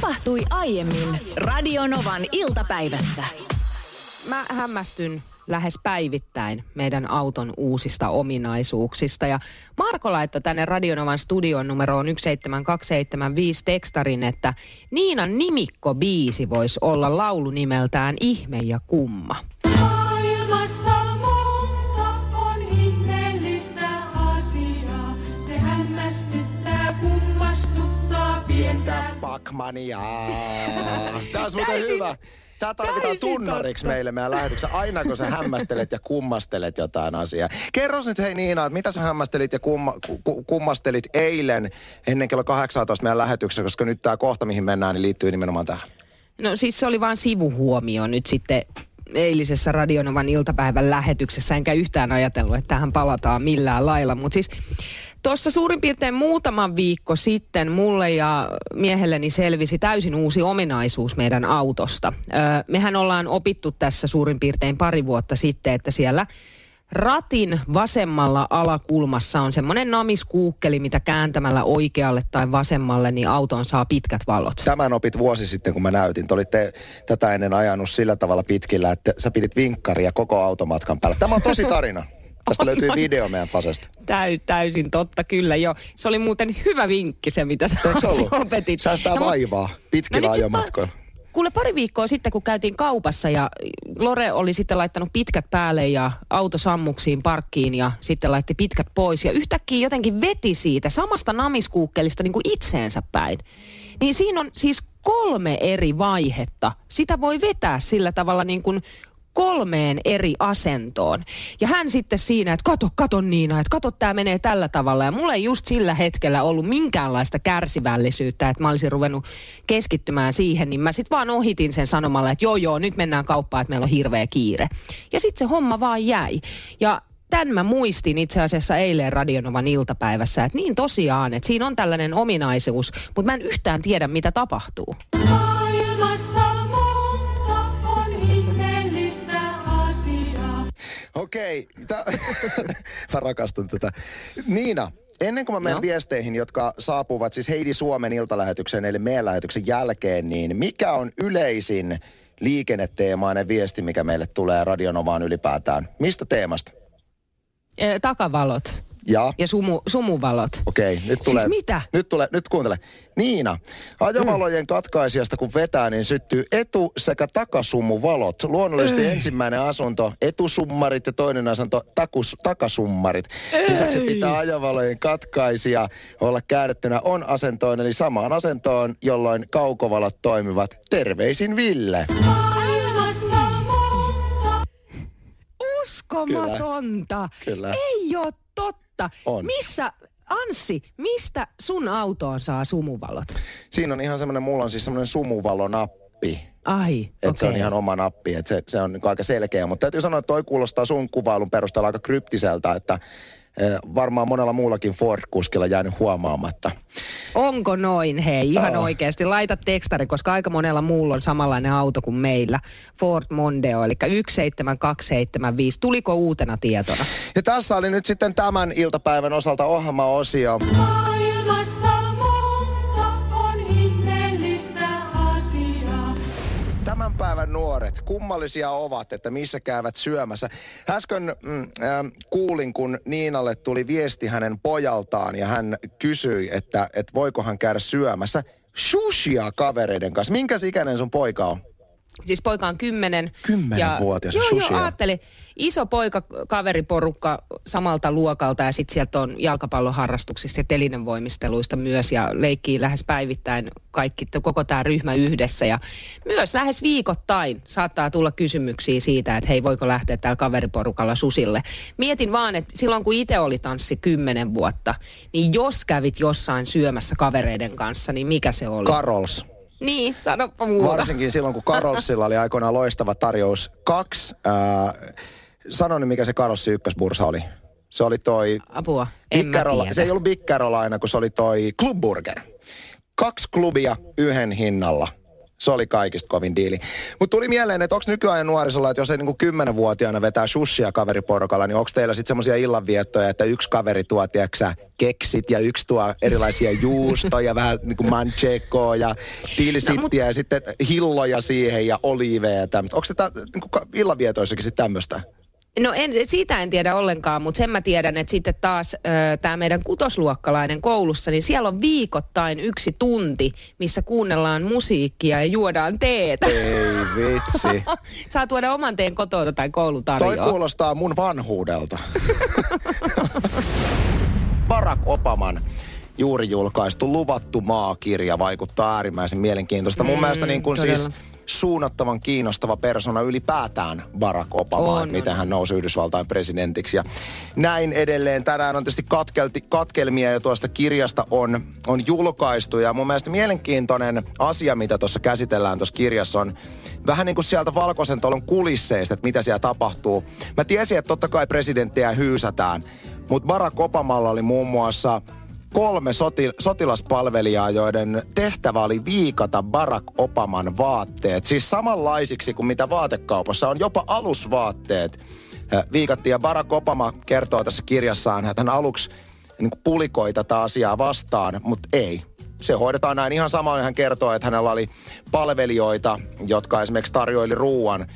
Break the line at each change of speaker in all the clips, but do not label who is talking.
Tapahtui aiemmin Radionovan iltapäivässä.
Mä hämmästyn lähes päivittäin meidän auton uusista ominaisuuksista. Ja Marko laittoi tänne Radionovan studion numeroon 17275 tekstarin, että Niinan nimikko biisi voisi olla laulu nimeltään Ihme ja kumma.
Maailmassa
Pakmania. Tää on muuten
Täysin-
hyvä. Tää tarvitaan
täysin
tunnariksi
totta.
meille meidän lähetyksessä, aina kun sä hämmästelet ja kummastelet jotain asiaa. Kerros nyt hei Niina, että mitä sä hämmästelit ja kumma, ku, kummastelit eilen ennen kello 18 meidän lähetyksessä, koska nyt tämä kohta, mihin mennään, niin liittyy nimenomaan tähän.
No siis se oli vain sivuhuomio nyt sitten eilisessä Radionovan iltapäivän lähetyksessä, enkä yhtään ajatellut, että tähän palataan millään lailla. Mutta siis tuossa suurin piirtein muutama viikko sitten mulle ja miehelleni selvisi täysin uusi ominaisuus meidän autosta. Öö, mehän ollaan opittu tässä suurin piirtein pari vuotta sitten, että siellä Ratin vasemmalla alakulmassa on semmoinen namiskuukkeli, mitä kääntämällä oikealle tai vasemmalle, niin auton saa pitkät valot.
Tämän opit vuosi sitten, kun mä näytin. Te olitte tätä ennen ajanut sillä tavalla pitkillä, että sä pidit vinkkaria koko automatkan päällä. Tämä on tosi tarina. Tästä löytyy video meidän Fasesta.
Täy, täysin totta, kyllä jo. Se oli muuten hyvä vinkki se, mitä sä opetit.
Säästää
mut-
vaivaa pitkillä
sit
ajomatkoilla.
Kuule pari viikkoa sitten, kun käytiin kaupassa ja Lore oli sitten laittanut pitkät päälle ja auto sammuksiin parkkiin ja sitten laitti pitkät pois. Ja yhtäkkiä jotenkin veti siitä samasta namiskuukkelista niin kuin itseensä päin. Niin siinä on siis kolme eri vaihetta. Sitä voi vetää sillä tavalla niin kuin kolmeen eri asentoon. Ja hän sitten siinä, että kato, kato Niina, että kato, tämä menee tällä tavalla. Ja mulla ei just sillä hetkellä ollut minkäänlaista kärsivällisyyttä, että mä olisin ruvennut keskittymään siihen, niin mä sitten vaan ohitin sen sanomalla, että joo joo, nyt mennään kauppaan, että meillä on hirveä kiire. Ja sitten se homma vaan jäi. Ja tämän mä muistin itse asiassa eilen Radionovan iltapäivässä, että niin tosiaan, että siinä on tällainen ominaisuus, mutta mä en yhtään tiedä, mitä tapahtuu.
Okei, tä- mä rakastan tätä. Niina, ennen kuin mä menen
Joo.
viesteihin, jotka saapuvat siis Heidi Suomen iltalähetykseen, eli meidän lähetyksen jälkeen, niin mikä on yleisin liikenneteemainen viesti, mikä meille tulee Radionovaan ylipäätään? Mistä teemasta?
Ee, takavalot
Ja?
ja sumu, sumuvalot.
Okei, nyt
Siis
tulee...
mitä?
Nyt tulee, nyt kuuntele. Niina, ajovalojen katkaisijasta kun vetää, niin syttyy etu- sekä takasumuvalot. Luonnollisesti ensimmäinen asunto, etusummarit ja toinen asunto, takus, takasummarit. Lisäksi pitää ajovalojen katkaisija olla käännettynä on asentoon, eli samaan asentoon, jolloin kaukovalot toimivat. Terveisin Ville.
Uskomatonta.
Kyllä.
Ei ole totta.
On.
Missä, Anssi, mistä sun autoon saa sumuvalot?
Siinä on ihan semmoinen, mulla on siis semmoinen sumuvalonappi.
Ai,
Että
okei.
se on ihan oma nappi, että se, se on niin aika selkeä. Mutta täytyy sanoa, että toi kuulostaa sun kuvailun perusteella aika kryptiseltä, että varmaan monella muullakin Ford-kuskilla jäänyt huomaamatta.
Onko noin, hei, ihan
Oo.
oikeasti. Laita tekstari, koska aika monella muulla on samanlainen auto kuin meillä. Ford Mondeo, eli 17275. Tuliko uutena tietona?
Ja tässä oli nyt sitten tämän iltapäivän osalta ohjelmaosio.
Maailmassa
Tämän päivän nuoret, kummallisia ovat, että missä käyvät syömässä. Äsken mm, äh, kuulin, kun Niinalle tuli viesti hänen pojaltaan ja hän kysyi, että, että voiko hän käydä syömässä sushia kavereiden kanssa. Minkä ikäinen sun poika on?
Siis poika on kymmenen.
Kymmenenvuotias,
Joo,
susia.
joo, ajatteli. Iso poika, kaveriporukka samalta luokalta ja sitten sieltä on jalkapalloharrastuksista ja telinenvoimisteluista myös ja leikkii lähes päivittäin kaikki, koko tämä ryhmä yhdessä. Ja myös lähes viikoittain saattaa tulla kysymyksiä siitä, että hei, voiko lähteä täällä kaveriporukalla susille. Mietin vaan, että silloin kun itse oli tanssi kymmenen vuotta, niin jos kävit jossain syömässä kavereiden kanssa, niin mikä se oli?
Karols.
Niin, sanoppa muuta.
Varsinkin silloin, kun Karolsilla oli aikoinaan loistava tarjous. Kaksi, ää, sano nyt mikä se Karolsin ykkösbursa oli. Se oli toi...
Apua, en tiedä.
Se ei ollut Big Carolina, kun se oli toi Club Burger. Kaksi klubia yhden hinnalla. Se oli kaikista kovin diili. Mutta tuli mieleen, että onko nykyään nuorisolla, että jos ei niinku kymmenenvuotiaana vetää shushia kaveriporukalla, niin onko teillä sitten semmoisia illanviettoja, että yksi kaveri tuo, tiedätkö keksit ja yksi tuo erilaisia juustoja, vähän niin kuin manchekoa ja tilsittiä no, mut... ja sitten hilloja siihen ja oliiveja ja tämmöistä. Onko tätä niin illanvietoissakin sitten tämmöistä?
No en, siitä en tiedä ollenkaan, mutta sen mä tiedän, että sitten taas tämä meidän kutosluokkalainen koulussa, niin siellä on viikoittain yksi tunti, missä kuunnellaan musiikkia ja juodaan teetä.
Ei vitsi.
Saa tuoda oman teen kotoa tai koulutarjoa.
Toi kuulostaa mun vanhuudelta. Barack Obaman juuri julkaistu Luvattu maakirja vaikuttaa äärimmäisen mielenkiintoista. Mm, Mun mielestä niin kuin siis suunnattavan kiinnostava persona ylipäätään Barack Obama, on, miten hän nousi Yhdysvaltain presidentiksi ja näin edelleen. Tänään on tietysti katkelti, katkelmia ja tuosta kirjasta on, on julkaistu ja mun mielestä mielenkiintoinen asia, mitä tuossa käsitellään tuossa kirjassa on vähän niin kuin sieltä valkoisen talon kulisseista, että mitä siellä tapahtuu. Mä tiesin, että totta kai presidenttiä hyysätään, mutta Barack Obamalla oli muun muassa kolme soti, sotilaspalvelijaa, joiden tehtävä oli viikata Barack Obaman vaatteet. Siis samanlaisiksi kuin mitä vaatekaupassa on, jopa alusvaatteet viikattiin. Ja Barack Obama kertoo tässä kirjassaan, että hän aluksi niin pulikoi tätä asiaa vastaan, mutta ei. Se hoidetaan näin. Ihan samoin hän kertoo, että hänellä oli palvelijoita, jotka esimerkiksi tarjoili ruuan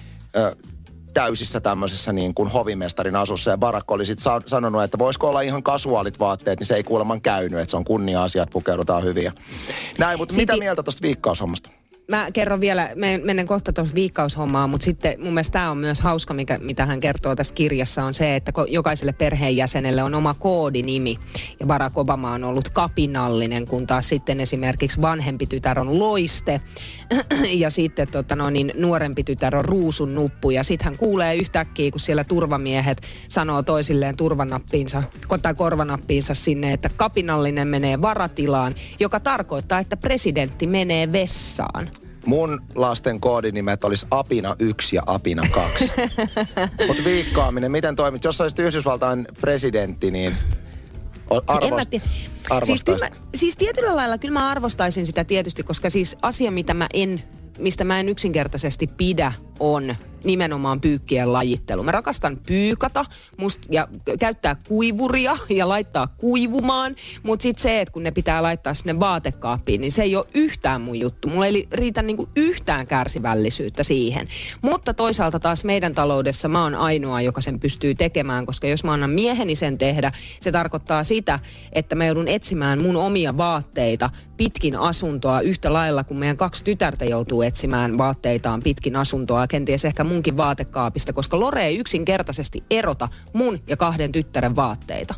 täysissä tämmöisessä niin kuin hovimestarin asussa. Ja Barack oli sitten sa- sanonut, että voisiko olla ihan kasuaalit vaatteet, niin se ei kuulemma käynyt. Että se on kunnia-asia, että pukeudutaan hyvin. Näin, mutta Siti... mitä mieltä tuosta viikkaushommasta?
Mä kerron vielä, menen kohta tuossa viikkaushommaan, mutta sitten mun mielestä tämä on myös hauska, mikä, mitä hän kertoo tässä kirjassa, on se, että jokaiselle perheenjäsenelle on oma koodinimi. Ja Barack Obama on ollut kapinallinen, kun taas sitten esimerkiksi vanhempi tytär on loiste ja sitten tota no, niin, nuorempi tytär on ruusun nuppu. Ja sitten hän kuulee yhtäkkiä, kun siellä turvamiehet sanoo toisilleen turvanappiinsa, tai korvanappiinsa sinne, että kapinallinen menee varatilaan, joka tarkoittaa, että presidentti menee vessaan.
Mun lasten koodinimet olisi Apina 1 ja Apina 2. Mutta viikkaaminen, miten toimit? Jos olisit Yhdysvaltain presidentti, niin arvost,
siis, mä, siis tietyllä lailla kyllä mä arvostaisin sitä tietysti, koska siis asia, mitä mä en, mistä mä en yksinkertaisesti pidä, on nimenomaan pyykkien lajittelu. Mä rakastan pyykata must, ja käyttää kuivuria ja laittaa kuivumaan, mutta sitten se, että kun ne pitää laittaa sinne vaatekaappiin, niin se ei ole yhtään mun juttu. Mulla ei riitä niinku yhtään kärsivällisyyttä siihen. Mutta toisaalta taas meidän taloudessa mä oon ainoa, joka sen pystyy tekemään, koska jos mä annan mieheni sen tehdä, se tarkoittaa sitä, että mä joudun etsimään mun omia vaatteita pitkin asuntoa yhtä lailla, kun meidän kaksi tytärtä joutuu etsimään vaatteitaan pitkin asuntoa kenties ehkä munkin vaatekaapista, koska Lore ei yksinkertaisesti erota mun ja kahden tyttären vaatteita.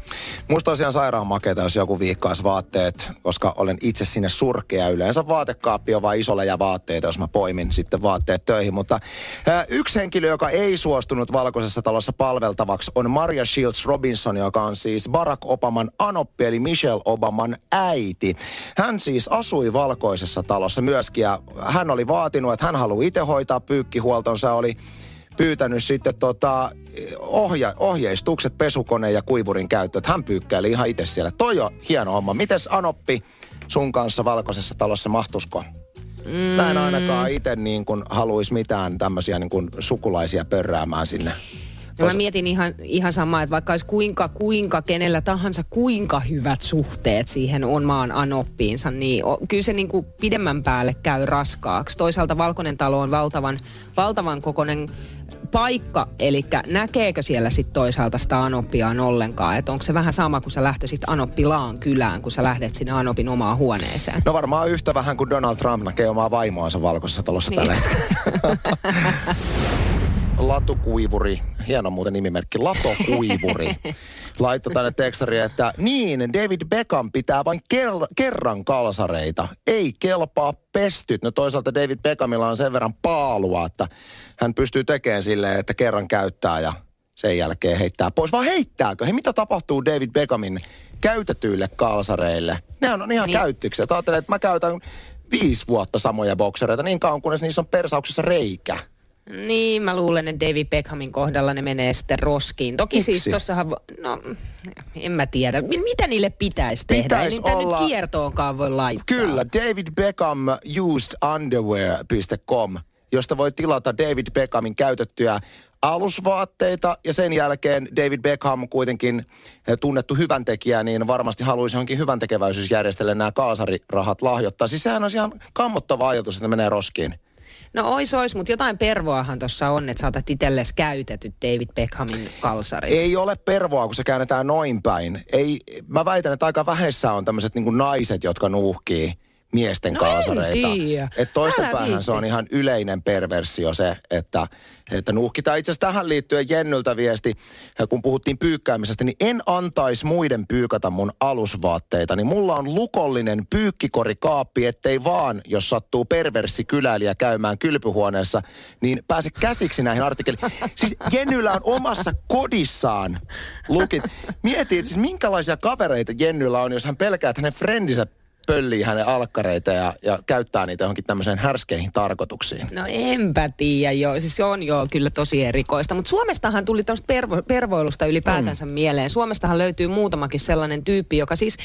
Musta tosiaan sairaan makeita, jos joku viikkaisi vaatteet, koska olen itse sinne surkea. Yleensä vaatekaappi on vain isolla ja vaatteita, jos mä poimin sitten vaatteet töihin. Mutta ää, yksi henkilö, joka ei suostunut valkoisessa talossa palveltavaksi, on Maria Shields Robinson, joka on siis Barack Obaman anoppi, eli Michelle Obaman äiti. Hän siis asui valkoisessa talossa myöskin ja hän oli vaatinut, että hän haluaa itse hoitaa pyykkihuoltonsa. Oli pyytänyt sitten tota, ohja, ohjeistukset pesukoneen ja kuivurin käyttöön. Hän pyykkäili ihan itse siellä. Toi on hieno homma. Mites Anoppi sun kanssa valkoisessa talossa mahtusko? Mm. Mä en ainakaan itse niin haluaisi mitään tämmöisiä niin kuin sukulaisia pörräämään sinne.
No mä mietin ihan, ihan samaa, että vaikka olisi kuinka, kuinka, kenellä tahansa, kuinka hyvät suhteet siihen maan anoppiinsa, niin o, kyllä se niin kuin pidemmän päälle käy raskaaksi. Toisaalta Valkoinen talo on valtavan, valtavan kokoinen paikka, eli näkeekö siellä sitten toisaalta sitä Anoppiaan ollenkaan? Että onko se vähän sama, kun sä lähtöisit Anoppilaan kylään, kun sä lähdet sinne Anopin omaan huoneeseen?
No varmaan yhtä vähän kuin Donald Trump näkee omaa vaimoansa valkoisessa talossa niin. tällä hetkellä. Latukuivuri, hieno muuten nimimerkki, Latokuivuri, laittoi tänne tekstari, että niin, David Beckham pitää vain ker- kerran kalsareita, ei kelpaa pestyt. No toisaalta David Beckhamilla on sen verran paalua, että hän pystyy tekemään silleen, että kerran käyttää ja sen jälkeen heittää pois. Vaan heittääkö? Hei, mitä tapahtuu David Beckhamin käytetyille kalsareille? Ne on ihan niin. käyttöksiä. Ajattelen, että mä käytän viisi vuotta samoja boksereita niin kauan, kunnes niissä on persauksessa reikä.
Niin, mä luulen, että David Beckhamin kohdalla ne menee sitten roskiin. Toki
Miksi?
siis tossahan, no en mä tiedä. Mi- Mitä niille pitäisi tehdä?
Pitäis
Ei
olla-
nyt kiertoonkaan voi laittaa.
Kyllä, David Beckham usedunderwear.com, josta voi tilata David Beckhamin käytettyjä alusvaatteita ja sen jälkeen David Beckham kuitenkin eh, tunnettu hyväntekijä, niin varmasti haluaisi johonkin hyväntekeväisyysjärjestölle nämä kalsarirahat lahjoittaa. Siis sehän on ihan kammottava ajatus, että ne menee roskiin.
No ois ois, mutta jotain pervoahan tuossa on, että saatat itsellesi käytetyt David Beckhamin kalsarit.
Ei ole pervoa, kun se käännetään noin päin. Ei, mä väitän, että aika vähessä on tämmöiset niin naiset, jotka nuuhkii miesten
No
kalsareita.
tiedä.
Et toista
Älä
päähän se on
viitti.
ihan yleinen perversio se, että, että nuuhkitaan. Itse asiassa tähän liittyen Jennyltä viesti, kun puhuttiin pyykkäämisestä, niin en antaisi muiden pyykata mun alusvaatteita. Niin mulla on lukollinen pyykkikorikaappi, ettei vaan, jos sattuu perversi kyläilijä käymään kylpyhuoneessa, niin pääse käsiksi näihin artikkeliin. Siis Jennyllä on omassa kodissaan lukit. Mieti, että siis minkälaisia kavereita Jennyllä on, jos hän pelkää, että hänen frendinsä pöllii hänen alkkareita ja, ja käyttää niitä johonkin tämmöiseen härskeihin tarkoituksiin.
No enpä tiedä joo, siis se on jo kyllä tosi erikoista. Mutta Suomestahan tuli tuosta pervo, pervoilusta ylipäätänsä mm. mieleen. Suomestahan löytyy muutamakin sellainen tyyppi, joka siis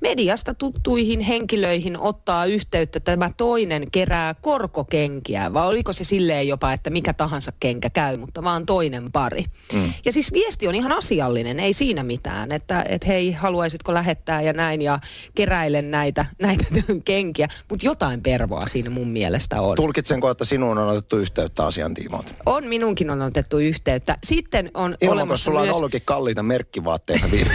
mediasta tuttuihin henkilöihin ottaa yhteyttä. Tämä toinen kerää korkokenkiä, vai oliko se silleen jopa, että mikä tahansa kenkä käy, mutta vaan toinen pari. Mm. Ja siis viesti on ihan asiallinen, ei siinä mitään, että et hei, haluaisitko lähettää ja näin ja keräilen näitä, näitä kenkiä. Mutta jotain pervoa siinä mun mielestä on.
Tulkitsenko, että sinuun on otettu yhteyttä asian tiimoilta?
On, minunkin on otettu yhteyttä. Sitten on
Ilman,
olemassa
sulla
myös...
on ollutkin kalliita merkkivaatteita viime,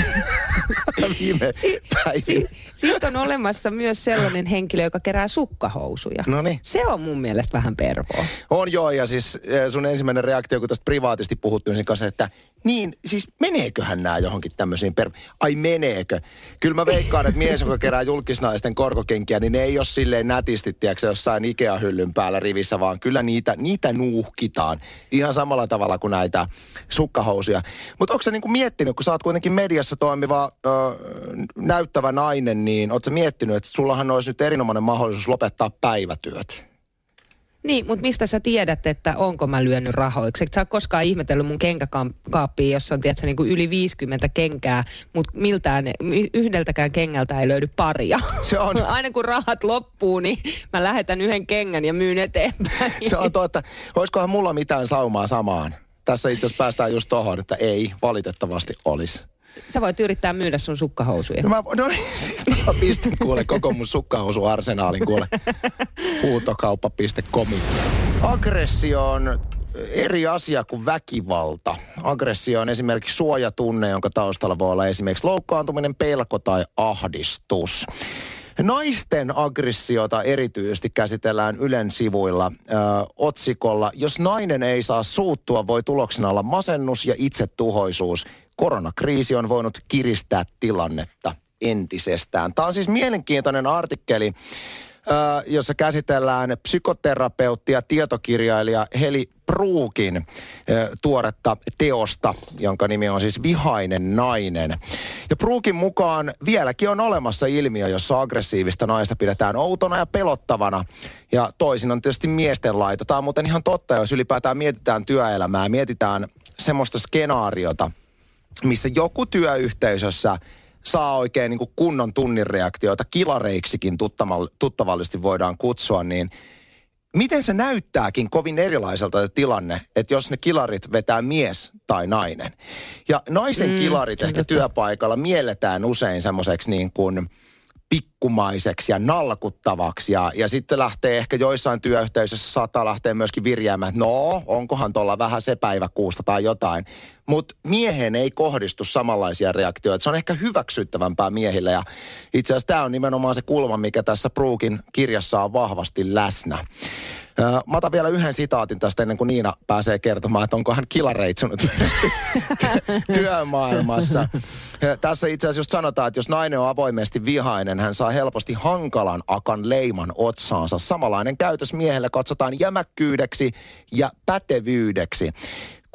viime päivinä.
Sitten on olemassa myös sellainen henkilö, joka kerää sukkahousuja.
Noniin.
Se on mun mielestä vähän pervoa.
On joo, ja siis eh, sun ensimmäinen reaktio, kun tästä privaatisti puhuttiin sen kanssa, että niin, siis meneeköhän nämä johonkin tämmöisiin per... Ai meneekö? Kyllä mä veikkaan, että mies, joka kerää julkisnaisten korkokenkiä, niin ne ei ole silleen nätisti, tiedätkö, jossain Ikea-hyllyn päällä rivissä, vaan kyllä niitä, niitä nuuhkitaan. Ihan samalla tavalla kuin näitä sukkahousuja. Mutta onko sä niinku miettinyt, kun sä oot kuitenkin mediassa toimiva ö, näyttävä nainen, niin oot sä miettinyt, että sullahan olisi nyt erinomainen mahdollisuus lopettaa päivätyöt?
Niin, mutta mistä sä tiedät, että onko mä lyönyt rahoiksi? Et sä oot koskaan ihmetellyt mun kenkäkaappiin, jossa on tiedätkö, niin kuin yli 50 kenkää, mutta miltään, mi- yhdeltäkään kengältä ei löydy paria.
Se on.
Aina kun rahat loppuu, niin mä lähetän yhden kengän ja myyn eteenpäin.
Se on totta. Olisikohan mulla mitään saumaa samaan? Tässä itse asiassa päästään just tohon, että ei valitettavasti olisi.
Sä voit yrittää myydä sun sukkahousuja.
No mä, no siis mä pistän kuule koko mun sukkahousuarsenaalin kuule huutokauppa.comiin. Aggressio on eri asia kuin väkivalta. Aggressio on esimerkiksi suojatunne, jonka taustalla voi olla esimerkiksi loukkaantuminen, pelko tai ahdistus. Naisten aggressiota erityisesti käsitellään Ylen sivuilla ö, otsikolla Jos nainen ei saa suuttua, voi tuloksena olla masennus ja itsetuhoisuus. Koronakriisi on voinut kiristää tilannetta entisestään. Tämä on siis mielenkiintoinen artikkeli, jossa käsitellään psykoterapeutti ja tietokirjailija Heli Pruukin tuoretta teosta, jonka nimi on siis Vihainen nainen. Ja Pruukin mukaan vieläkin on olemassa ilmiö, jossa aggressiivista naista pidetään outona ja pelottavana. Ja toisin on tietysti miesten laita. Tämä on muuten ihan totta, jos ylipäätään mietitään työelämää, mietitään semmoista skenaariota, missä joku työyhteisössä saa oikein niin kuin kunnon tunnin reaktioita, kilareiksikin tuttavallisesti voidaan kutsua, niin miten se näyttääkin kovin erilaiselta se tilanne, että jos ne kilarit vetää mies tai nainen. Ja naisen mm, kilarit ehkä työpaikalla mielletään usein semmoiseksi niin kuin pikkumaiseksi ja nalkuttavaksi. Ja, ja sitten lähtee ehkä joissain työyhteisöissä saattaa lähteä myöskin virjäämään, että no, onkohan tuolla vähän se päiväkuusta tai jotain. Mutta miehen ei kohdistu samanlaisia reaktioita. Se on ehkä hyväksyttävämpää miehille. Ja itse asiassa tämä on nimenomaan se kulma, mikä tässä Brookin kirjassa on vahvasti läsnä. Mä otan vielä yhden sitaatin tästä ennen kuin Niina pääsee kertomaan, että onko hän kilareitsunut työmaailmassa. Tässä itse asiassa just sanotaan, että jos nainen on avoimesti vihainen, hän saa helposti hankalan akan leiman otsaansa. Samanlainen käytös miehelle katsotaan jämäkkyydeksi ja pätevyydeksi.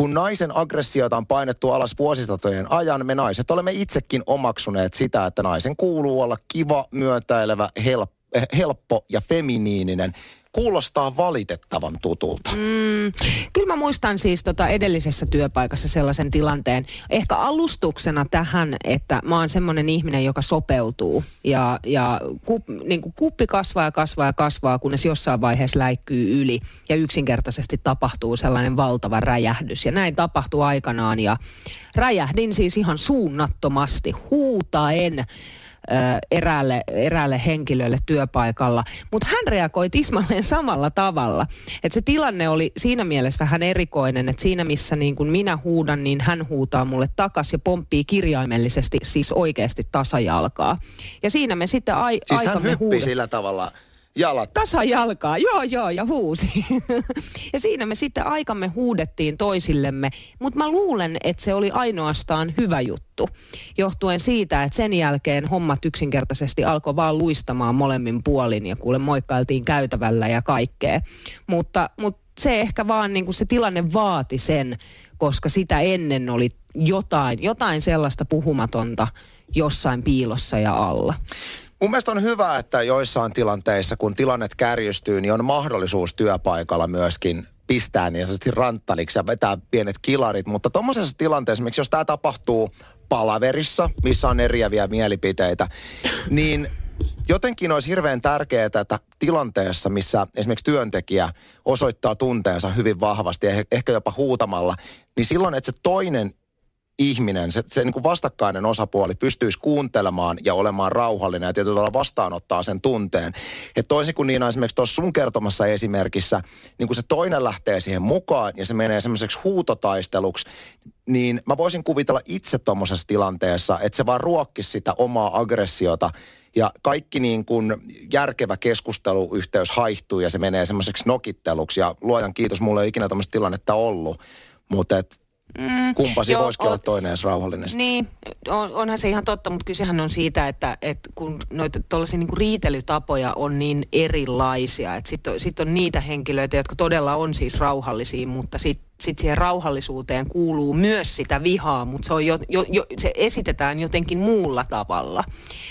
Kun naisen aggressiota on painettu alas vuosisatojen ajan, me naiset olemme itsekin omaksuneet sitä, että naisen kuuluu olla kiva, myötäilevä, helppo eh, helppo ja feminiininen. Kuulostaa valitettavan tutulta.
Mm, kyllä mä muistan siis tota edellisessä työpaikassa sellaisen tilanteen. Ehkä alustuksena tähän, että mä oon semmoinen ihminen, joka sopeutuu. Ja, ja kup, niin kuin kuppi kasvaa ja kasvaa ja kasvaa, kunnes jossain vaiheessa läikkyy yli. Ja yksinkertaisesti tapahtuu sellainen valtava räjähdys. Ja näin tapahtui aikanaan. Ja räjähdin siis ihan suunnattomasti, huutaen eräälle, eräälle henkilölle työpaikalla. Mutta hän reagoi tismalleen samalla tavalla. Et se tilanne oli siinä mielessä vähän erikoinen, että siinä missä niin kun minä huudan, niin hän huutaa mulle takas ja pomppii kirjaimellisesti siis oikeasti tasajalkaa. Ja siinä me sitten ai-
Siis hän
aikamme
hyppii
huuda-
sillä tavalla jalat.
tasajalkaa, joo joo, ja huusi. ja siinä me sitten aikamme huudettiin toisillemme, mutta mä luulen, että se oli ainoastaan hyvä juttu. Johtuen siitä, että sen jälkeen hommat yksinkertaisesti alkoi vaan luistamaan molemmin puolin ja kuule moikkailtiin käytävällä ja kaikkea. Mutta, mutta se ehkä vaan niin kuin se tilanne vaati sen, koska sitä ennen oli jotain, jotain sellaista puhumatonta jossain piilossa ja alla.
Mun mielestä on hyvä, että joissain tilanteissa, kun tilanne kärjistyy, niin on mahdollisuus työpaikalla myöskin pistää niin sanotusti ranttaliksi ja vetää pienet kilarit. Mutta tuommoisessa tilanteessa, esimerkiksi jos tämä tapahtuu palaverissa, missä on eriäviä mielipiteitä, niin jotenkin olisi hirveän tärkeää, että tilanteessa, missä esimerkiksi työntekijä osoittaa tunteensa hyvin vahvasti, eh- ehkä jopa huutamalla, niin silloin, että se toinen ihminen, se, se niin kuin vastakkainen osapuoli pystyisi kuuntelemaan ja olemaan rauhallinen ja tietyllä tavalla vastaanottaa sen tunteen. Että toisin kuin Niina esimerkiksi tuossa sun kertomassa esimerkissä, niin kun se toinen lähtee siihen mukaan ja se menee semmoiseksi huutotaisteluksi, niin mä voisin kuvitella itse tuommoisessa tilanteessa, että se vaan ruokkisi sitä omaa aggressiota ja kaikki niin kuin järkevä keskusteluyhteys haihtuu ja se menee semmoiseksi nokitteluksi ja luojan kiitos, mulla ei ole ikinä tämmöistä tilannetta ollut, mutta et
Mm,
kumpasi
joo,
voisikin olla
oot-
toinen edes rauhallinen.
Niin, on, onhan se ihan totta, mutta kysehän on siitä, että, että kun noita tuollaisia niinku riitelytapoja on niin erilaisia, että sitten on, sit on niitä henkilöitä, jotka todella on siis rauhallisia, mutta sitten sit siihen rauhallisuuteen kuuluu myös sitä vihaa, mutta se, on jo, jo, jo, se esitetään jotenkin muulla tavalla.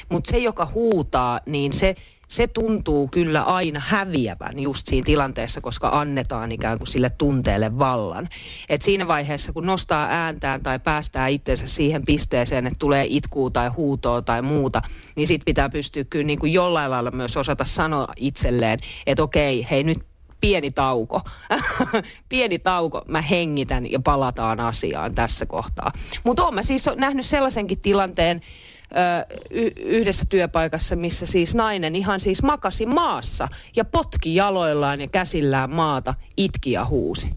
Mutta se, joka huutaa, niin se, se tuntuu kyllä aina häviävän just siinä tilanteessa, koska annetaan ikään kuin sille tunteelle vallan. Et siinä vaiheessa, kun nostaa ääntään tai päästää itsensä siihen pisteeseen, että tulee itkuu tai huutoa tai muuta, niin sit pitää pystyä kyllä niin kuin jollain lailla myös osata sanoa itselleen, että okei, hei nyt pieni tauko. pieni tauko, mä hengitän ja palataan asiaan tässä kohtaa. Mutta oon mä siis nähnyt sellaisenkin tilanteen, y- yhdessä työpaikassa, missä siis nainen ihan siis makasi maassa ja potki jaloillaan ja käsillään maata, itki ja huusi.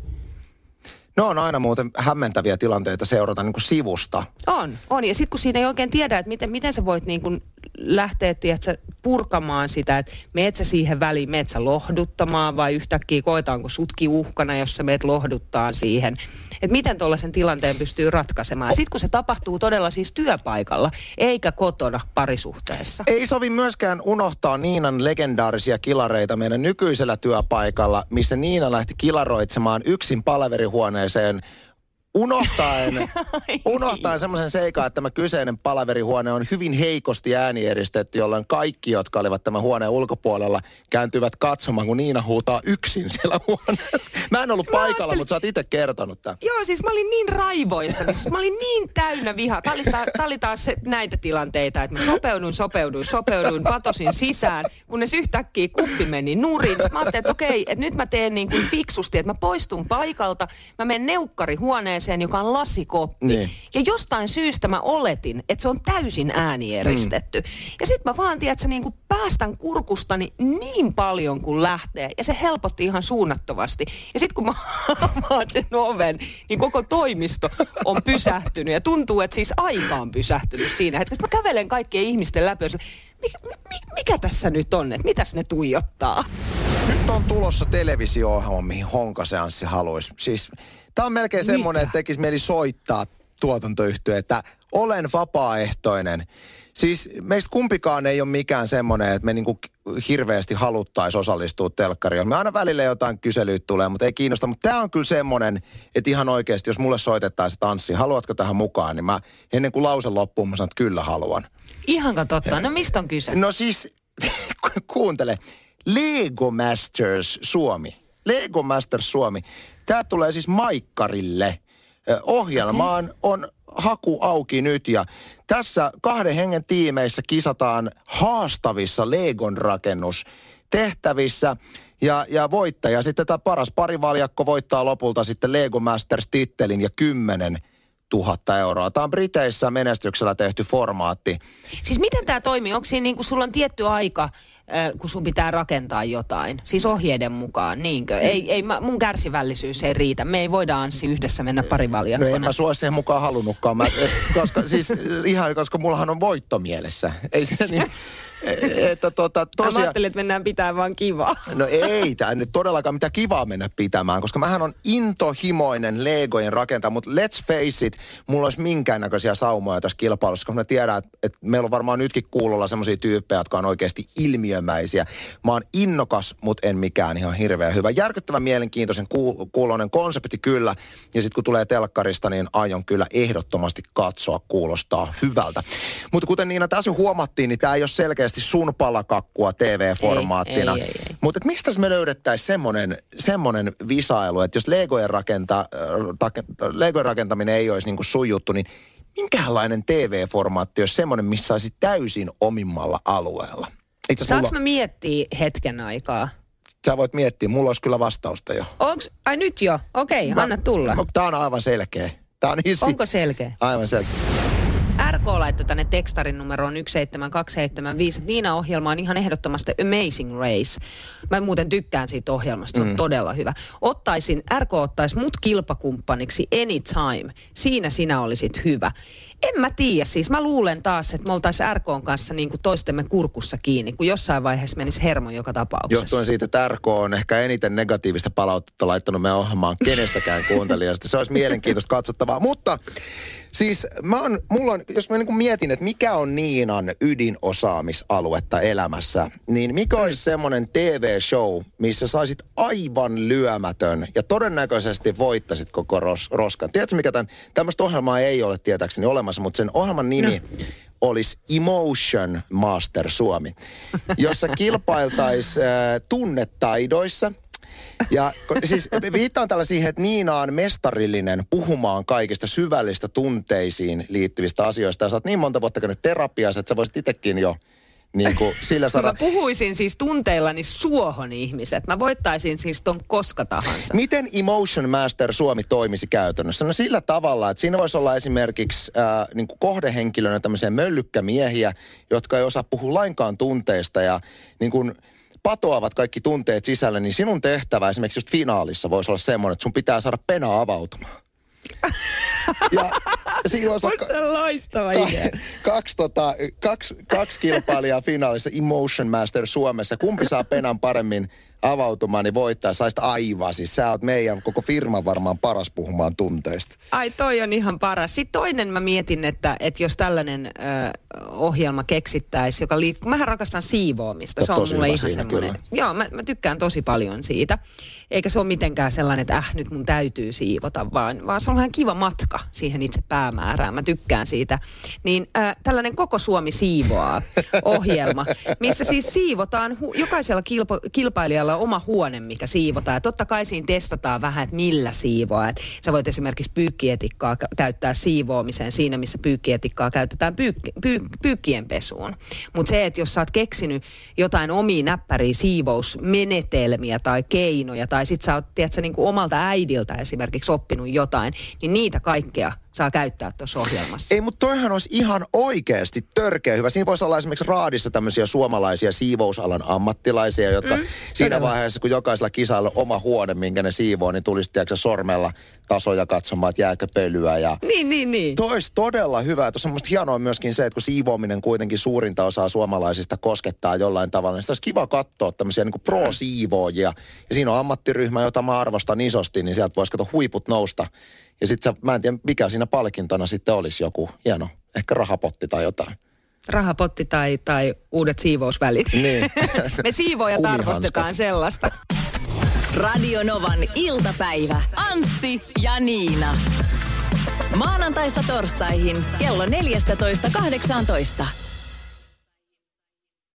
No on aina muuten hämmentäviä tilanteita seurata niin kuin sivusta.
On, on. Ja sitten kun siinä ei oikein tiedä, että miten, miten sä voit niin kun lähteä tiedätkö, purkamaan sitä, että meet sä siihen väliin, meet sä lohduttamaan vai yhtäkkiä koetaanko sutki uhkana, jos sä meet lohduttaa siihen. Että miten tuollaisen tilanteen pystyy ratkaisemaan. Sitten kun se tapahtuu todella siis työpaikalla, eikä kotona parisuhteessa.
Ei sovi myöskään unohtaa Niinan legendaarisia kilareita meidän nykyisellä työpaikalla, missä Niina lähti kilaroitsemaan yksin palaverihuoneeseen unohtaen, unohtaen semmoisen seikan, että tämä kyseinen palaverihuone on hyvin heikosti äänieristetty, jolloin kaikki, jotka olivat tämän huoneen ulkopuolella, kääntyivät katsomaan, kun Niina huutaa yksin siellä huoneessa. Mä en ollut
Mä
paikalla,
ajattelin-
mutta sä oot itse kertonut tämän.
Joo, siis mä olin niin raivoissa, siis mä olin niin täynnä vihaa. Tämä oli, ta- tää oli taas se, näitä tilanteita, että mä sopeuduin, sopeuduin, sopeuduin, patosin sisään, kunnes yhtäkkiä kuppi meni nurin. Sitten mä ajattelin, että okei, että nyt mä teen niin kuin fiksusti, että mä poistun paikalta, mä menen neukkarihuoneeseen, joka on lasikoppi.
Niin.
Ja jostain syystä mä oletin, että se on täysin äänieristetty. Mm. Ja sitten mä vaan, tiedät, että niin kuin päästän kurkustani niin paljon kuin lähtee. Ja se helpotti ihan suunnattomasti. Ja sitten kun mä avaan sen oven, niin koko toimisto on pysähtynyt. Ja tuntuu, että siis aika on pysähtynyt siinä hetkessä. Mä kävelen kaikkien ihmisten läpi mikä, mikä tässä nyt on, että mitäs ne tuijottaa?
Nyt on tulossa televisio-ohjelma, mihin Honkaseanssi haluaisi. Siis tää on melkein semmoinen, että tekisi mieli soittaa tuotantoyhtiö, että olen vapaaehtoinen. Siis meistä kumpikaan ei ole mikään semmoinen, että me niinku hirveästi haluttaisiin osallistua telkkariin. Me aina välillä jotain kyselyitä tulee, mutta ei kiinnosta. Mutta tämä on kyllä semmoinen, että ihan oikeasti, jos mulle soitettaisiin tanssi, haluatko tähän mukaan, niin mä ennen kuin lause loppuu, mä sanon, että kyllä haluan.
Ihan totta. No mistä on kyse?
No siis kuuntele, Lego Masters Suomi. Lego Masters Suomi. Tämä tulee siis Maikkarille. Ohjelmaan on haku auki nyt ja tässä kahden hengen tiimeissä kisataan haastavissa Legon rakennus tehtävissä ja, ja voittaja sitten tämä paras parivaljakko voittaa lopulta sitten Lego Masters-tittelin ja 10 000 euroa. Tämä on Briteissä menestyksellä tehty formaatti.
Siis miten tämä toimii? Onko siinä niin kuin sulla on tietty aika, kun sun pitää rakentaa jotain? Siis ohjeiden mukaan, niinkö? Ei, ei, mä- mun kärsivällisyys ei riitä. Me ei voida Anssi yhdessä mennä
No
parivaljakkona.
en mä sua siihen mukaan halunnutkaan. Mä, et, koska, siis ihan, koska mullahan on voitto mielessä. Ei se niin, että tota,
Mä
tosiaan...
ajattelin, että mennään pitää vaan kivaa.
No ei tämä nyt todellakaan mitään kivaa mennä pitämään, koska mähän on intohimoinen Legojen rakentaja, mutta let's face it, mulla olisi minkäännäköisiä saumoja tässä kilpailussa, koska mä tiedän, että, että meillä on varmaan nytkin kuulolla semmoisia tyyppejä, jotka on oikeasti ilmiömäisiä. Mä oon innokas, mutta en mikään ihan hirveän hyvä. Järkyttävän mielenkiintoisen ku- kuulonen konsepti kyllä, ja sitten kun tulee telkkarista, niin aion kyllä ehdottomasti katsoa, kuulostaa hyvältä. Mutta kuten Niina tässä huomattiin, niin tämä ei ole selkeästi sun palakakkua TV-formaattina.
Ei, ei, ei, ei.
Mutta mistä me löydettäisiin semmoinen, semmonen visailu, että jos Legojen, rakenta, äh, take- Legojen rakentaminen ei olisi niinku sun juttu, niin minkälainen TV-formaatti olisi semmoinen, missä olisi täysin omimmalla alueella? Itse
Saanko
mulla,
mä miettiä hetken aikaa?
sä voit miettiä, mulla olisi kyllä vastausta jo.
Onks, ai nyt jo? Okei, okay, anna tulla.
Tämä on aivan selkeä. Tämä on easy.
Onko selkeä?
Aivan selkeä.
RK laittoi tänne tekstarin numeroon 17275, että Niina ohjelma on ihan ehdottomasti Amazing Race. Mä muuten tykkään siitä ohjelmasta, se on todella hyvä. Ottaisin, RK ottaisi mut kilpakumppaniksi anytime. Siinä sinä olisit hyvä. En mä tiedä, siis mä luulen taas, että me oltaisiin RKn kanssa niin kuin toistemme kurkussa kiinni, kun jossain vaiheessa menisi hermo joka tapauksessa.
Johtuen siitä, että RK on ehkä eniten negatiivista palautetta laittanut meidän ohjelmaan kenestäkään kuuntelijasta. Se olisi mielenkiintoista katsottavaa. Mutta siis mä on, mulla on, jos mä niin mietin, että mikä on Niinan ydinosaamisaluetta elämässä, niin mikä olisi semmoinen TV-show, missä saisit aivan lyömätön ja todennäköisesti voittasit koko ros, roskan. Tiedätkö mikä tämän, tämmöistä ohjelmaa ei ole tietääkseni olemassa, mutta sen ohjelman nimi olisi Emotion Master Suomi, jossa kilpailtaisiin äh, tunnetaidoissa. Ja siis viittaan tällä siihen, että Niina on mestarillinen puhumaan kaikista syvällistä tunteisiin liittyvistä asioista. Ja sä oot niin monta vuotta käynyt terapiassa, että sä voisit itsekin jo niin kuin sillä
Mä
saada.
puhuisin siis tunteillani suohon ihmiset. Mä voittaisin siis ton koska tahansa.
Miten Emotion Master Suomi toimisi käytännössä? No sillä tavalla, että siinä voisi olla esimerkiksi äh, niin kuin kohdehenkilönä tämmöisiä möllykkämiehiä, jotka ei osaa puhua lainkaan tunteista ja niin kuin patoavat kaikki tunteet sisälle, niin sinun tehtävä esimerkiksi just finaalissa voisi olla semmoinen, että sun pitää saada pena avautumaan. Ja siinä.
Musta on loistava
Ka-
idea.
kaksi, tota, kaksi, kaksi kilpailijaa finaalissa Emotion Master Suomessa. Kumpi saa penan paremmin avautumaan, niin voittaa. Saisit aivan. Siis sä oot meidän koko firman varmaan paras puhumaan tunteista.
Ai toi on ihan paras. Sitten toinen mä mietin, että, että jos tällainen ö, ohjelma keksittäisi, joka liittyy, mähän rakastan siivoamista. Se on mulle ihan semmoinen. Joo, mä, mä tykkään tosi paljon siitä. Eikä se ole mitenkään sellainen, että äh, nyt mun täytyy siivota, vaan, vaan se on ihan kiva matka siihen itse päämäärään. Mä tykkään siitä. Niin äh, tällainen Koko Suomi siivoaa ohjelma, missä siis siivotaan, hu- jokaisella kilpa, kilpailijalla on oma huone, mikä siivotaan. Ja totta kai siinä testataan vähän, että millä siivoaa. Et sä voit esimerkiksi pyykkietikkaa kä- käyttää siivoamiseen siinä, missä pyykkietikkaa käytetään pyykki, pyy, pyykkien pesuun. Mutta se, että jos sä oot keksinyt jotain omia näppäriä siivousmenetelmiä tai keinoja, tai sit sä oot tiedätkö, niin kuin omalta äidiltä esimerkiksi oppinut jotain, niin niitä kaikkea saa käyttää tuossa ohjelmassa.
Ei, mutta toihan olisi ihan oikeasti törkeä hyvä. Siinä voisi olla esimerkiksi raadissa tämmöisiä suomalaisia siivousalan ammattilaisia, jotka mm, siinä
todella.
vaiheessa, kun jokaisella kisalla on oma huone, minkä ne siivoo, niin tulisi tiedätkö, sormella tasoja katsomaan, että jääkö pölyä ja
Niin, niin, niin.
Toi olisi todella hyvä. Tuossa on hienoa myöskin se, että kun siivoaminen kuitenkin suurinta osaa suomalaisista koskettaa jollain tavalla, niin sitä olisi kiva katsoa tämmöisiä niin pro-siivoojia. Ja siinä on ammattiryhmä, jota mä arvostan isosti, niin sieltä voisi katsoa huiput nousta. Ja sitten mä en tiedä, mikä siinä palkintona sitten olisi joku hieno, ehkä rahapotti tai jotain.
Rahapotti tai, tai uudet siivousvälit.
Niin.
Me siivoojat
Kumihanskat.
arvostetaan sellaista.
Radio Novan iltapäivä. Anssi ja Niina. Maanantaista torstaihin kello 14.18.